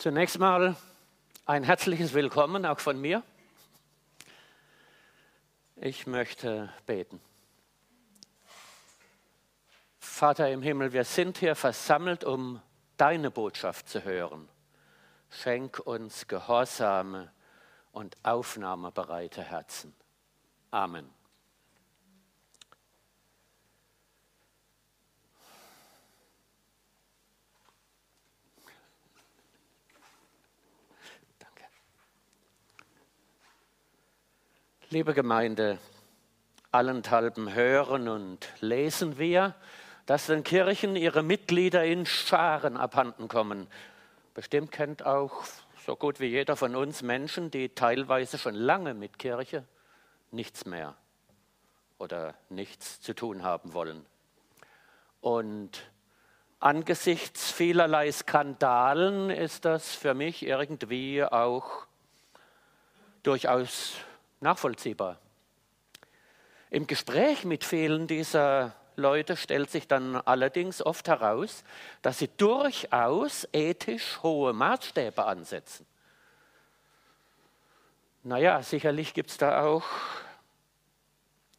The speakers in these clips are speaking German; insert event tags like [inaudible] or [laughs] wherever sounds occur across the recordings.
Zunächst mal ein herzliches Willkommen auch von mir. Ich möchte beten. Vater im Himmel, wir sind hier versammelt, um deine Botschaft zu hören. Schenk uns gehorsame und aufnahmebereite Herzen. Amen. Liebe Gemeinde, allenthalben hören und lesen wir, dass den Kirchen ihre Mitglieder in Scharen abhanden kommen. Bestimmt kennt auch so gut wie jeder von uns Menschen, die teilweise schon lange mit Kirche nichts mehr oder nichts zu tun haben wollen. Und angesichts vielerlei Skandalen ist das für mich irgendwie auch durchaus nachvollziehbar. Im Gespräch mit vielen dieser Leute stellt sich dann allerdings oft heraus, dass sie durchaus ethisch hohe Maßstäbe ansetzen. Naja, sicherlich gibt es da auch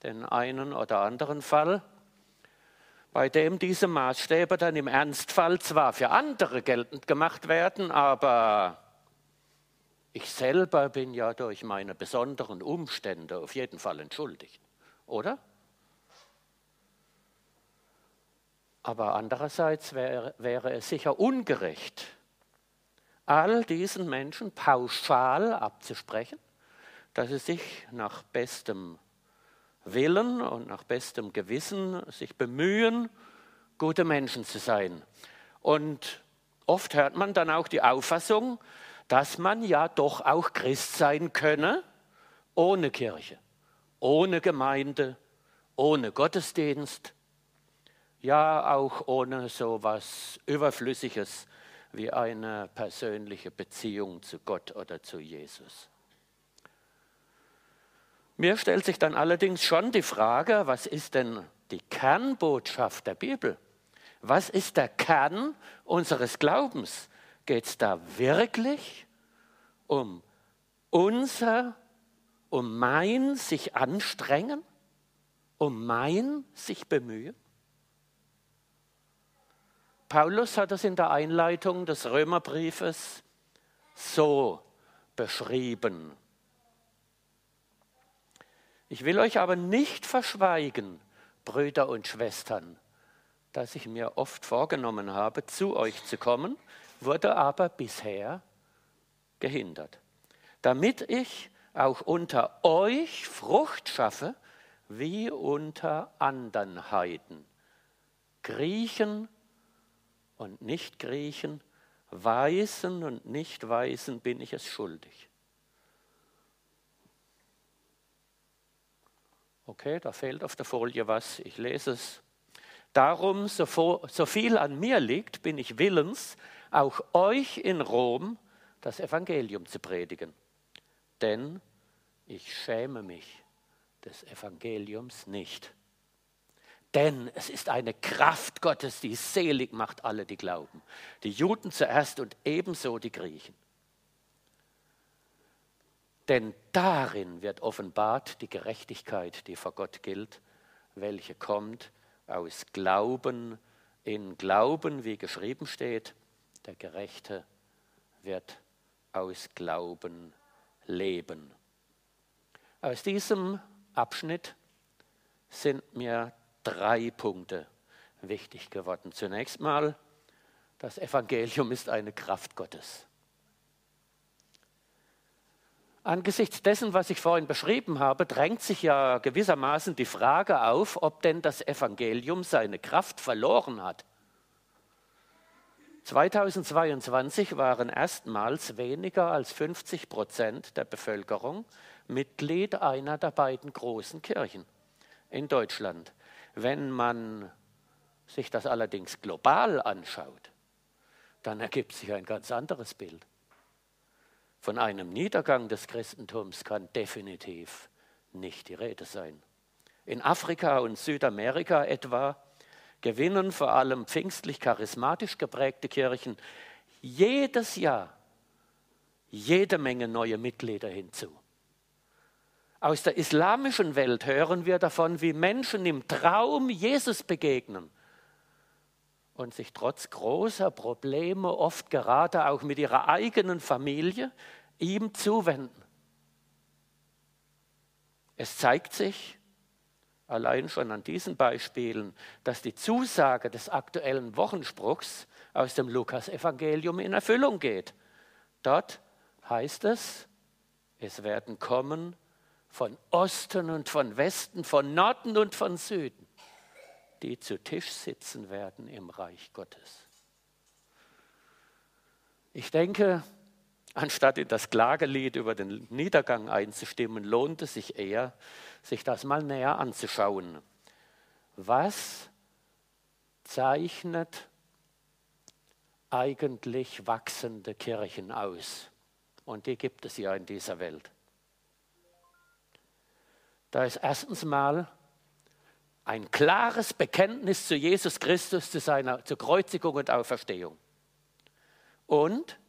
den einen oder anderen Fall, bei dem diese Maßstäbe dann im Ernstfall zwar für andere geltend gemacht werden, aber ich selber bin ja durch meine besonderen Umstände auf jeden Fall entschuldigt, oder? Aber andererseits wäre, wäre es sicher ungerecht, all diesen Menschen pauschal abzusprechen, dass sie sich nach bestem Willen und nach bestem Gewissen sich bemühen, gute Menschen zu sein. Und oft hört man dann auch die Auffassung, dass man ja doch auch Christ sein könne ohne Kirche, ohne Gemeinde, ohne Gottesdienst, ja auch ohne so etwas Überflüssiges wie eine persönliche Beziehung zu Gott oder zu Jesus. Mir stellt sich dann allerdings schon die Frage, was ist denn die Kernbotschaft der Bibel? Was ist der Kern unseres Glaubens? Geht es da wirklich um unser, um mein sich anstrengen, um mein sich bemühen? Paulus hat es in der Einleitung des Römerbriefes so beschrieben. Ich will euch aber nicht verschweigen, Brüder und Schwestern, dass ich mir oft vorgenommen habe, zu euch zu kommen, wurde aber bisher gehindert, damit ich auch unter euch Frucht schaffe, wie unter anderen Heiden, Griechen und Nicht-Griechen, Weisen und Nicht-Weisen bin ich es schuldig. Okay, da fehlt auf der Folie was, ich lese es. Darum, so viel an mir liegt, bin ich willens, auch euch in Rom das Evangelium zu predigen. Denn ich schäme mich des Evangeliums nicht. Denn es ist eine Kraft Gottes, die selig macht alle, die glauben. Die Juden zuerst und ebenso die Griechen. Denn darin wird offenbart die Gerechtigkeit, die vor Gott gilt, welche kommt aus Glauben in Glauben, wie geschrieben steht, der Gerechte wird aus Glauben leben. Aus diesem Abschnitt sind mir drei Punkte wichtig geworden. Zunächst mal, das Evangelium ist eine Kraft Gottes. Angesichts dessen, was ich vorhin beschrieben habe, drängt sich ja gewissermaßen die Frage auf, ob denn das Evangelium seine Kraft verloren hat. 2022 waren erstmals weniger als 50 Prozent der Bevölkerung Mitglied einer der beiden großen Kirchen in Deutschland. Wenn man sich das allerdings global anschaut, dann ergibt sich ein ganz anderes Bild. Von einem Niedergang des Christentums kann definitiv nicht die Rede sein. In Afrika und Südamerika etwa gewinnen vor allem pfingstlich charismatisch geprägte Kirchen jedes Jahr jede Menge neue Mitglieder hinzu. Aus der islamischen Welt hören wir davon, wie Menschen im Traum Jesus begegnen und sich trotz großer Probleme, oft gerade auch mit ihrer eigenen Familie, ihm zuwenden. Es zeigt sich allein schon an diesen Beispielen, dass die Zusage des aktuellen Wochenspruchs aus dem Lukasevangelium in Erfüllung geht. Dort heißt es, es werden kommen von Osten und von Westen, von Norden und von Süden die zu Tisch sitzen werden im Reich Gottes. Ich denke, anstatt in das Klagelied über den Niedergang einzustimmen, lohnt es sich eher, sich das mal näher anzuschauen. Was zeichnet eigentlich wachsende Kirchen aus? Und die gibt es ja in dieser Welt. Da ist erstens mal ein klares Bekenntnis zu Jesus Christus, zu seiner zur Kreuzigung und Auferstehung. Und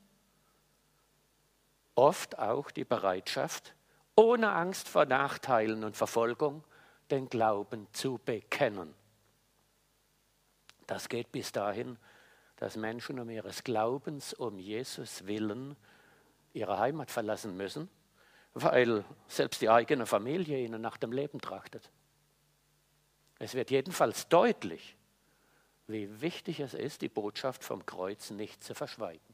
oft auch die Bereitschaft, ohne Angst vor Nachteilen und Verfolgung, den Glauben zu bekennen. Das geht bis dahin, dass Menschen um ihres Glaubens, um Jesus willen, ihre Heimat verlassen müssen, weil selbst die eigene Familie ihnen nach dem Leben trachtet. Es wird jedenfalls deutlich, wie wichtig es ist, die Botschaft vom Kreuz nicht zu verschweigen.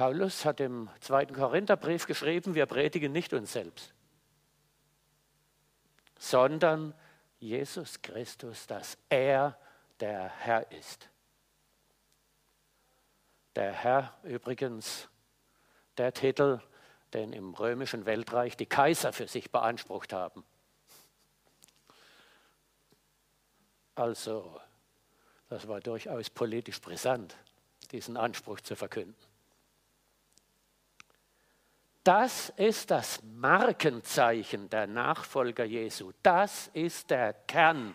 Paulus hat im zweiten Korintherbrief geschrieben, wir predigen nicht uns selbst, sondern Jesus Christus, dass er der Herr ist. Der Herr übrigens, der Titel, den im römischen Weltreich die Kaiser für sich beansprucht haben. Also, das war durchaus politisch brisant, diesen Anspruch zu verkünden. Das ist das Markenzeichen der Nachfolger Jesu. Das ist der Kern.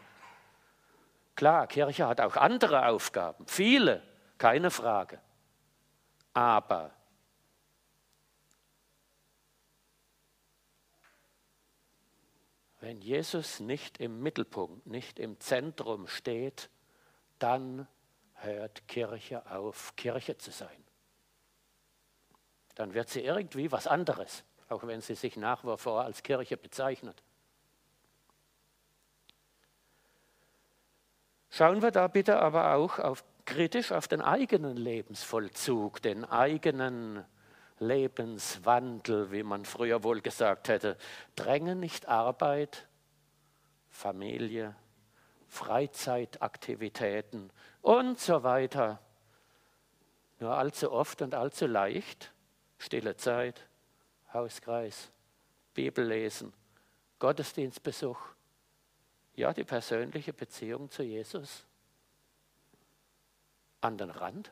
Klar, Kirche hat auch andere Aufgaben, viele, keine Frage. Aber Wenn Jesus nicht im Mittelpunkt, nicht im Zentrum steht, dann hört Kirche auf, Kirche zu sein. Dann wird sie irgendwie was anderes, auch wenn sie sich nach wie vor als Kirche bezeichnet. Schauen wir da bitte aber auch auf, kritisch auf den eigenen Lebensvollzug, den eigenen Lebenswandel, wie man früher wohl gesagt hätte. Drängen nicht Arbeit, Familie, Freizeitaktivitäten und so weiter. Nur allzu oft und allzu leicht stille Zeit, Hauskreis, Bibellesen, Gottesdienstbesuch, ja die persönliche Beziehung zu Jesus an den Rand.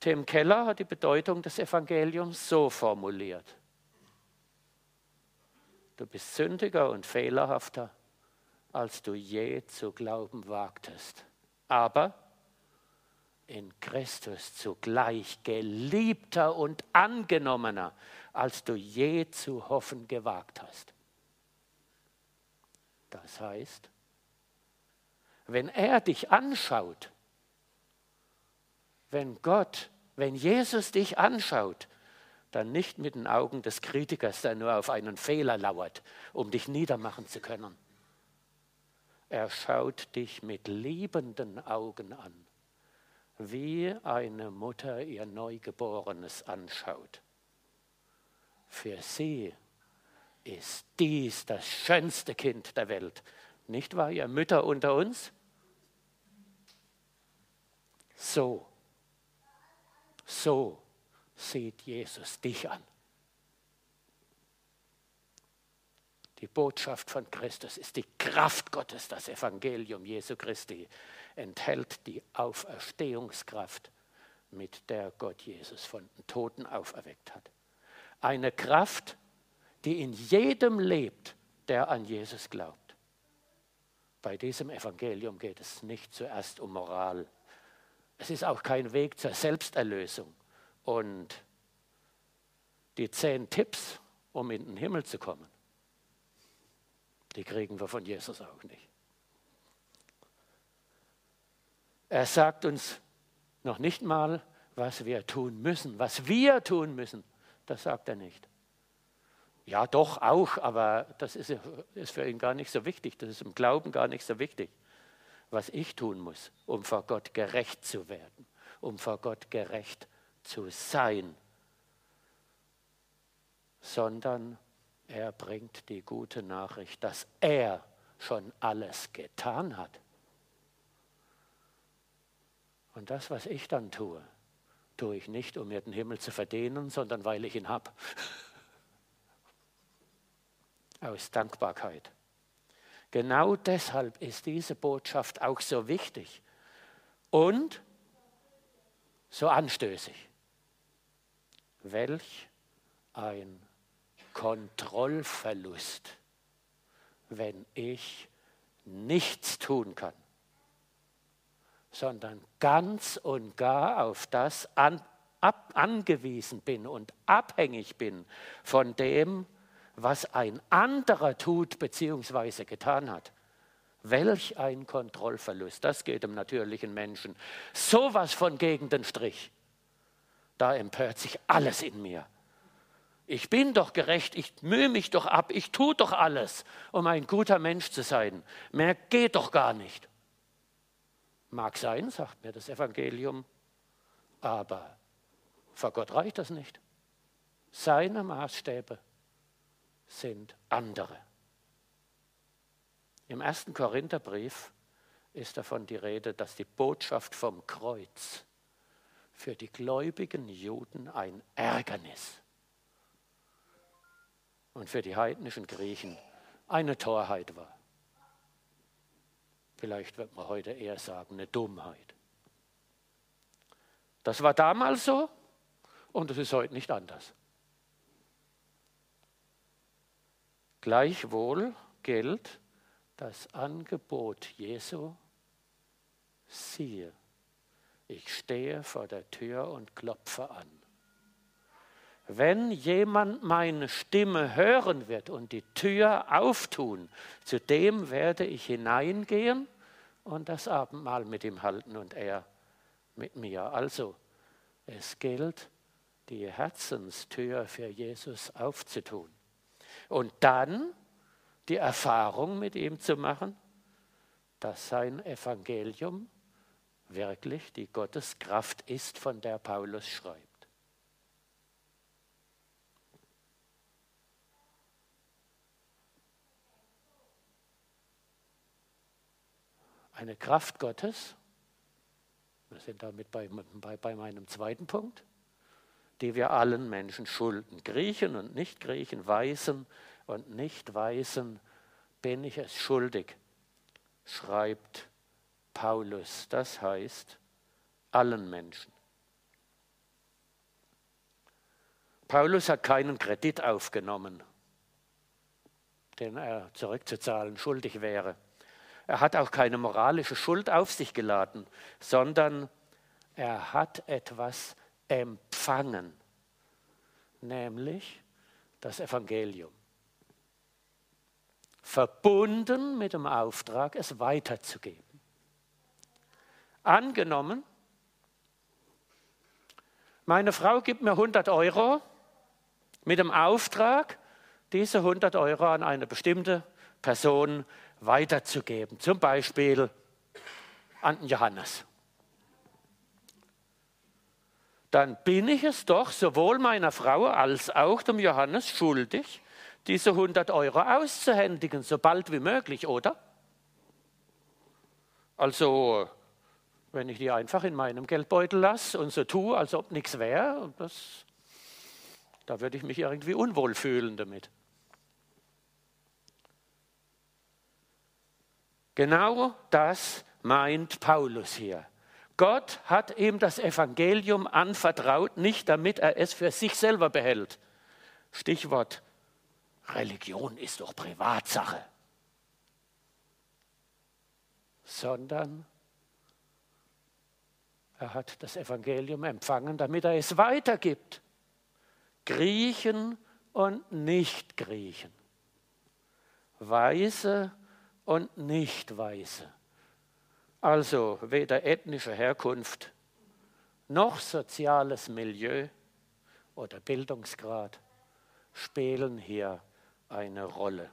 Tim Keller hat die Bedeutung des Evangeliums so formuliert. Du bist sündiger und fehlerhafter, als du je zu glauben wagtest. Aber in Christus zugleich geliebter und angenommener, als du je zu hoffen gewagt hast. Das heißt, wenn er dich anschaut, wenn Gott wenn Jesus dich anschaut, dann nicht mit den Augen des Kritikers, der nur auf einen Fehler lauert, um dich niedermachen zu können. Er schaut dich mit liebenden Augen an, wie eine Mutter ihr Neugeborenes anschaut. Für sie ist dies das schönste Kind der Welt. Nicht wahr, ihr Mütter unter uns? So so sieht Jesus dich an. Die Botschaft von Christus ist die Kraft Gottes. Das Evangelium Jesu Christi enthält die Auferstehungskraft, mit der Gott Jesus von den Toten auferweckt hat. Eine Kraft, die in jedem lebt, der an Jesus glaubt. Bei diesem Evangelium geht es nicht zuerst um Moral. Es ist auch kein Weg zur Selbsterlösung. Und die zehn Tipps, um in den Himmel zu kommen, die kriegen wir von Jesus auch nicht. Er sagt uns noch nicht mal, was wir tun müssen, was wir tun müssen. Das sagt er nicht. Ja, doch auch, aber das ist, ist für ihn gar nicht so wichtig. Das ist im Glauben gar nicht so wichtig, was ich tun muss, um vor Gott gerecht zu werden, um vor Gott gerecht zu sein, sondern er bringt die gute Nachricht, dass er schon alles getan hat. Und das, was ich dann tue, tue ich nicht, um mir den Himmel zu verdienen, sondern weil ich ihn habe. [laughs] Aus Dankbarkeit. Genau deshalb ist diese Botschaft auch so wichtig und so anstößig. Welch ein Kontrollverlust, wenn ich nichts tun kann sondern ganz und gar auf das an, ab, angewiesen bin und abhängig bin von dem, was ein anderer tut bzw. getan hat. Welch ein Kontrollverlust. Das geht dem natürlichen Menschen. Sowas von gegen den Strich. Da empört sich alles in mir. Ich bin doch gerecht, ich mühe mich doch ab, ich tue doch alles, um ein guter Mensch zu sein. Mehr geht doch gar nicht. Mag sein, sagt mir das Evangelium, aber vor Gott reicht das nicht. Seine Maßstäbe sind andere. Im ersten Korintherbrief ist davon die Rede, dass die Botschaft vom Kreuz für die gläubigen Juden ein Ärgernis und für die heidnischen Griechen eine Torheit war. Vielleicht wird man heute eher sagen, eine Dummheit. Das war damals so und es ist heute nicht anders. Gleichwohl gilt das Angebot Jesu, siehe, ich stehe vor der Tür und klopfe an. Wenn jemand meine Stimme hören wird und die Tür auftun, zu dem werde ich hineingehen und das Abendmahl mit ihm halten und er mit mir. Also, es gilt, die Herzenstür für Jesus aufzutun und dann die Erfahrung mit ihm zu machen, dass sein Evangelium wirklich die Gotteskraft ist, von der Paulus schreibt. Eine Kraft Gottes, wir sind damit bei, bei, bei meinem zweiten Punkt, die wir allen Menschen schulden. Griechen und Nicht-Griechen, Weißen und Nicht-Weißen bin ich es schuldig, schreibt Paulus. Das heißt, allen Menschen. Paulus hat keinen Kredit aufgenommen, den er zurückzuzahlen schuldig wäre. Er hat auch keine moralische Schuld auf sich geladen, sondern er hat etwas empfangen, nämlich das Evangelium. Verbunden mit dem Auftrag, es weiterzugeben. Angenommen, meine Frau gibt mir 100 Euro mit dem Auftrag, diese 100 Euro an eine bestimmte Person weiterzugeben, zum Beispiel an den Johannes. Dann bin ich es doch sowohl meiner Frau als auch dem Johannes schuldig, diese 100 Euro auszuhändigen, so bald wie möglich, oder? Also, wenn ich die einfach in meinem Geldbeutel lasse und so tue, als ob nichts wäre, da würde ich mich irgendwie unwohl fühlen damit. Genau das meint Paulus hier. Gott hat ihm das Evangelium anvertraut, nicht damit er es für sich selber behält. Stichwort, Religion ist doch Privatsache. sondern er hat das Evangelium empfangen, damit er es weitergibt. Griechen und Nicht-Griechen. Weise und Nicht-Weise. Also weder ethnische Herkunft noch soziales Milieu oder Bildungsgrad spielen hier eine Rolle.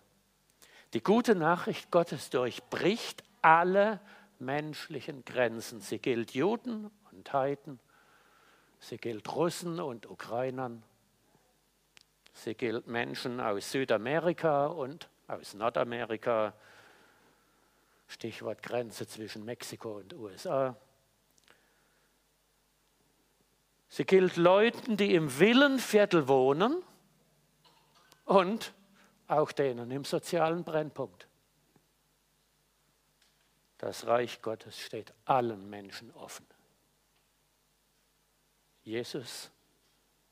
Die gute Nachricht Gottes durchbricht alle menschlichen Grenzen. Sie gilt Juden und Heiden, sie gilt Russen und Ukrainern, sie gilt Menschen aus Südamerika und aus Nordamerika, Stichwort Grenze zwischen Mexiko und USA. Sie gilt Leuten, die im Villenviertel wohnen und auch denen im sozialen Brennpunkt. Das Reich Gottes steht allen Menschen offen. Jesus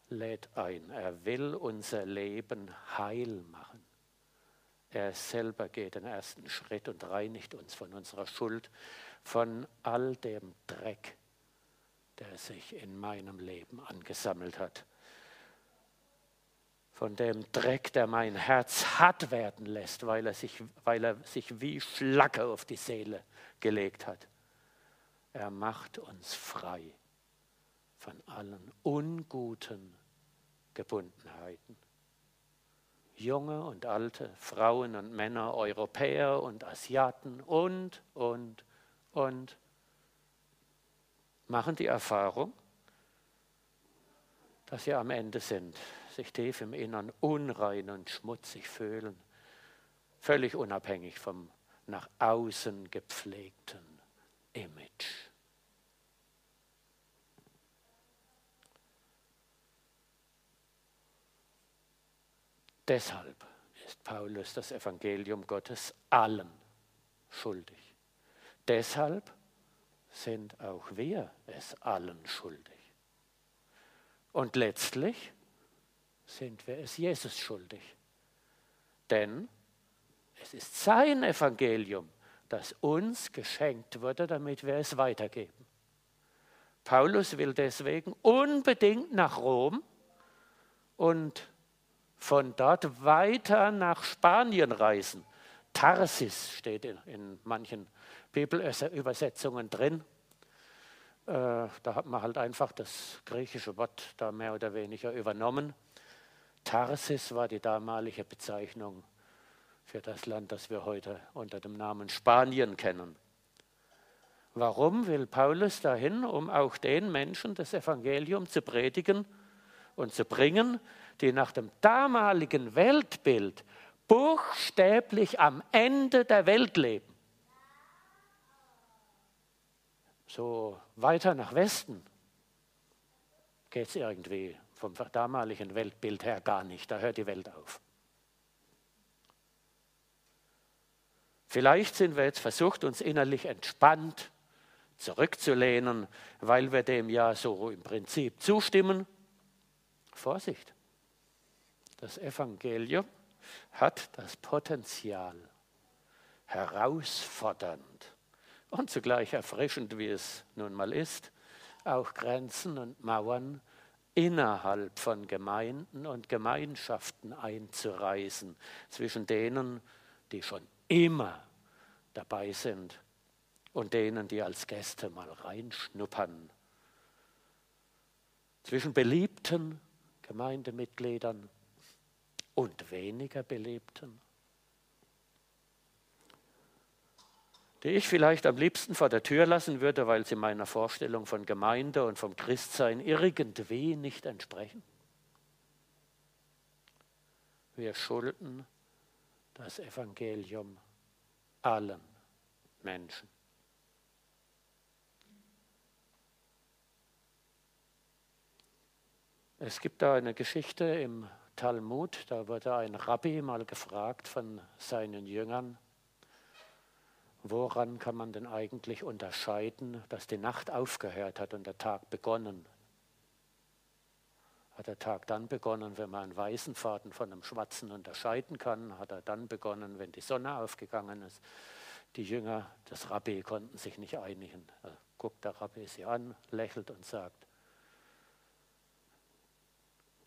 lädt ein. Er will unser Leben heil machen. Er selber geht den ersten Schritt und reinigt uns von unserer Schuld, von all dem Dreck, der sich in meinem Leben angesammelt hat. Von dem Dreck, der mein Herz hart werden lässt, weil er sich, weil er sich wie Schlacke auf die Seele gelegt hat. Er macht uns frei von allen unguten Gebundenheiten. Junge und alte, Frauen und Männer, Europäer und Asiaten und, und, und machen die Erfahrung, dass sie am Ende sind, sich tief im Innern unrein und schmutzig fühlen, völlig unabhängig vom nach außen gepflegten Image. Deshalb ist Paulus das Evangelium Gottes allen schuldig. Deshalb sind auch wir es allen schuldig. Und letztlich sind wir es Jesus schuldig. Denn es ist sein Evangelium, das uns geschenkt wurde, damit wir es weitergeben. Paulus will deswegen unbedingt nach Rom und von dort weiter nach Spanien reisen. Tarsis steht in, in manchen Bibelübersetzungen drin. Äh, da hat man halt einfach das griechische Wort da mehr oder weniger übernommen. Tarsis war die damalige Bezeichnung für das Land, das wir heute unter dem Namen Spanien kennen. Warum will Paulus dahin, um auch den Menschen das Evangelium zu predigen und zu bringen, die nach dem damaligen Weltbild buchstäblich am Ende der Welt leben. So weiter nach Westen geht es irgendwie vom damaligen Weltbild her gar nicht. Da hört die Welt auf. Vielleicht sind wir jetzt versucht, uns innerlich entspannt zurückzulehnen, weil wir dem ja so im Prinzip zustimmen. Vorsicht. Das Evangelium hat das Potenzial, herausfordernd und zugleich erfrischend, wie es nun mal ist, auch Grenzen und Mauern innerhalb von Gemeinden und Gemeinschaften einzureißen, zwischen denen, die schon immer dabei sind und denen, die als Gäste mal reinschnuppern, zwischen beliebten Gemeindemitgliedern und weniger Belebten, die ich vielleicht am liebsten vor der Tür lassen würde, weil sie meiner Vorstellung von Gemeinde und vom Christsein irgendwie nicht entsprechen. Wir schulden das Evangelium allen Menschen. Es gibt da eine Geschichte im Talmud, da wurde ein Rabbi mal gefragt von seinen Jüngern, woran kann man denn eigentlich unterscheiden, dass die Nacht aufgehört hat und der Tag begonnen? Hat der Tag dann begonnen, wenn man einen weißen Faden von einem schwarzen unterscheiden kann? Hat er dann begonnen, wenn die Sonne aufgegangen ist? Die Jünger des Rabbi konnten sich nicht einigen. Da guckt der Rabbi sie an, lächelt und sagt,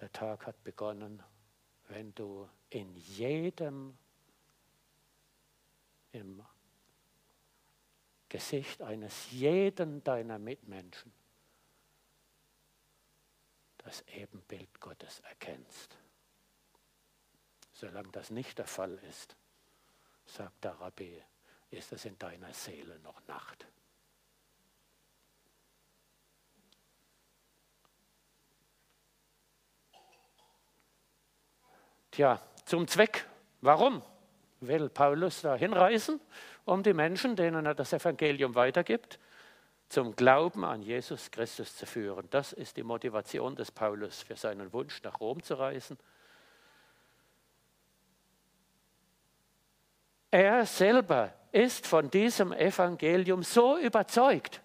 der Tag hat begonnen, wenn du in jedem, im Gesicht eines jeden deiner Mitmenschen das Ebenbild Gottes erkennst. Solange das nicht der Fall ist, sagt der Rabbi, ist es in deiner Seele noch Nacht. Tja, zum Zweck. Warum will Paulus da hinreisen? Um die Menschen, denen er das Evangelium weitergibt, zum Glauben an Jesus Christus zu führen. Das ist die Motivation des Paulus für seinen Wunsch, nach Rom zu reisen. Er selber ist von diesem Evangelium so überzeugt.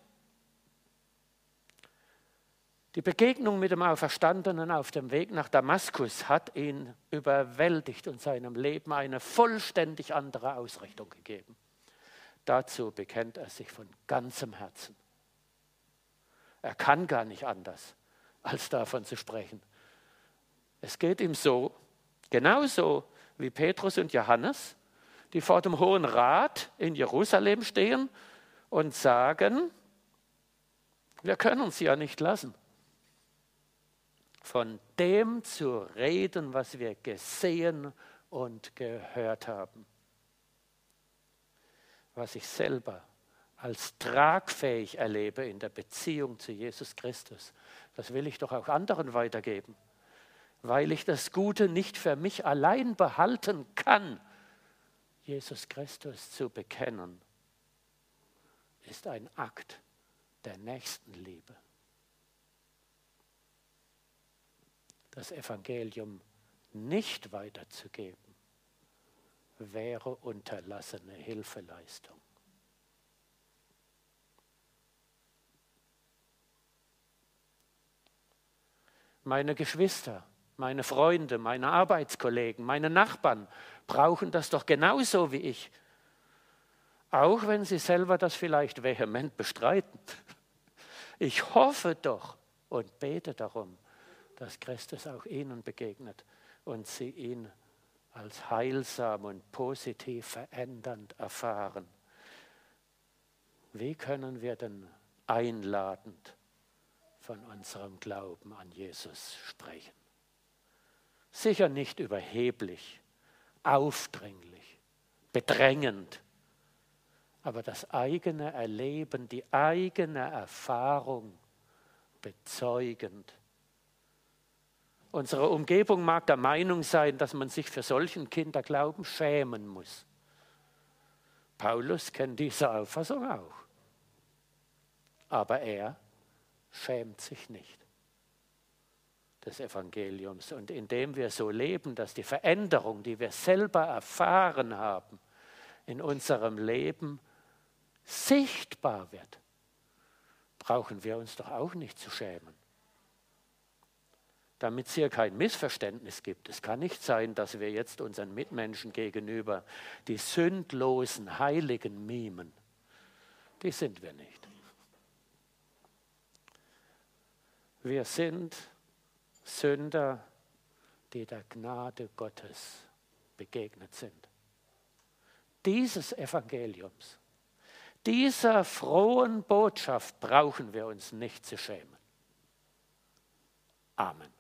Die Begegnung mit dem Auferstandenen auf dem Weg nach Damaskus hat ihn überwältigt und seinem Leben eine vollständig andere Ausrichtung gegeben. Dazu bekennt er sich von ganzem Herzen. Er kann gar nicht anders, als davon zu sprechen. Es geht ihm so, genauso wie Petrus und Johannes, die vor dem Hohen Rat in Jerusalem stehen und sagen, wir können uns ja nicht lassen, von dem zu reden, was wir gesehen und gehört haben, was ich selber als tragfähig erlebe in der Beziehung zu Jesus Christus, das will ich doch auch anderen weitergeben. Weil ich das Gute nicht für mich allein behalten kann, Jesus Christus zu bekennen, ist ein Akt der Nächstenliebe. Das Evangelium nicht weiterzugeben, wäre unterlassene Hilfeleistung. meine Geschwister, meine Freunde, meine Arbeitskollegen, meine Nachbarn brauchen das doch genauso wie ich. Auch wenn sie selber das vielleicht vehement bestreiten. Ich hoffe doch und bete darum, dass Christus auch ihnen begegnet und sie ihn als heilsam und positiv verändernd erfahren. Wie können wir denn einladend von unserem Glauben an Jesus sprechen. Sicher nicht überheblich, aufdringlich, bedrängend, aber das eigene Erleben, die eigene Erfahrung bezeugend. Unsere Umgebung mag der Meinung sein, dass man sich für solchen Kinderglauben schämen muss. Paulus kennt diese Auffassung auch. Aber er schämt sich nicht des Evangeliums. Und indem wir so leben, dass die Veränderung, die wir selber erfahren haben, in unserem Leben sichtbar wird, brauchen wir uns doch auch nicht zu schämen. Damit es hier kein Missverständnis gibt. Es kann nicht sein, dass wir jetzt unseren Mitmenschen gegenüber die sündlosen Heiligen mimen. Die sind wir nicht. Wir sind Sünder, die der Gnade Gottes begegnet sind. Dieses Evangeliums, dieser frohen Botschaft brauchen wir uns nicht zu schämen. Amen.